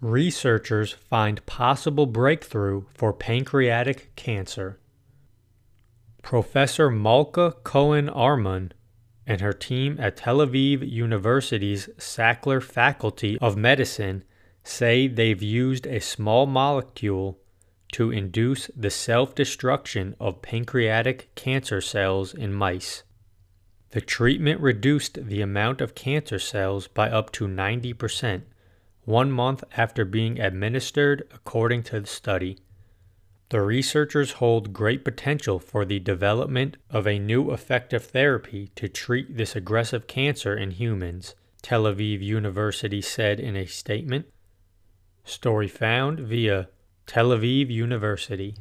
Researchers find possible breakthrough for pancreatic cancer. Professor Malka Cohen Armon and her team at Tel Aviv University's Sackler Faculty of Medicine say they've used a small molecule to induce the self destruction of pancreatic cancer cells in mice. The treatment reduced the amount of cancer cells by up to 90%, one month after being administered, according to the study. The researchers hold great potential for the development of a new effective therapy to treat this aggressive cancer in humans, Tel Aviv University said in a statement. Story found via Tel Aviv University.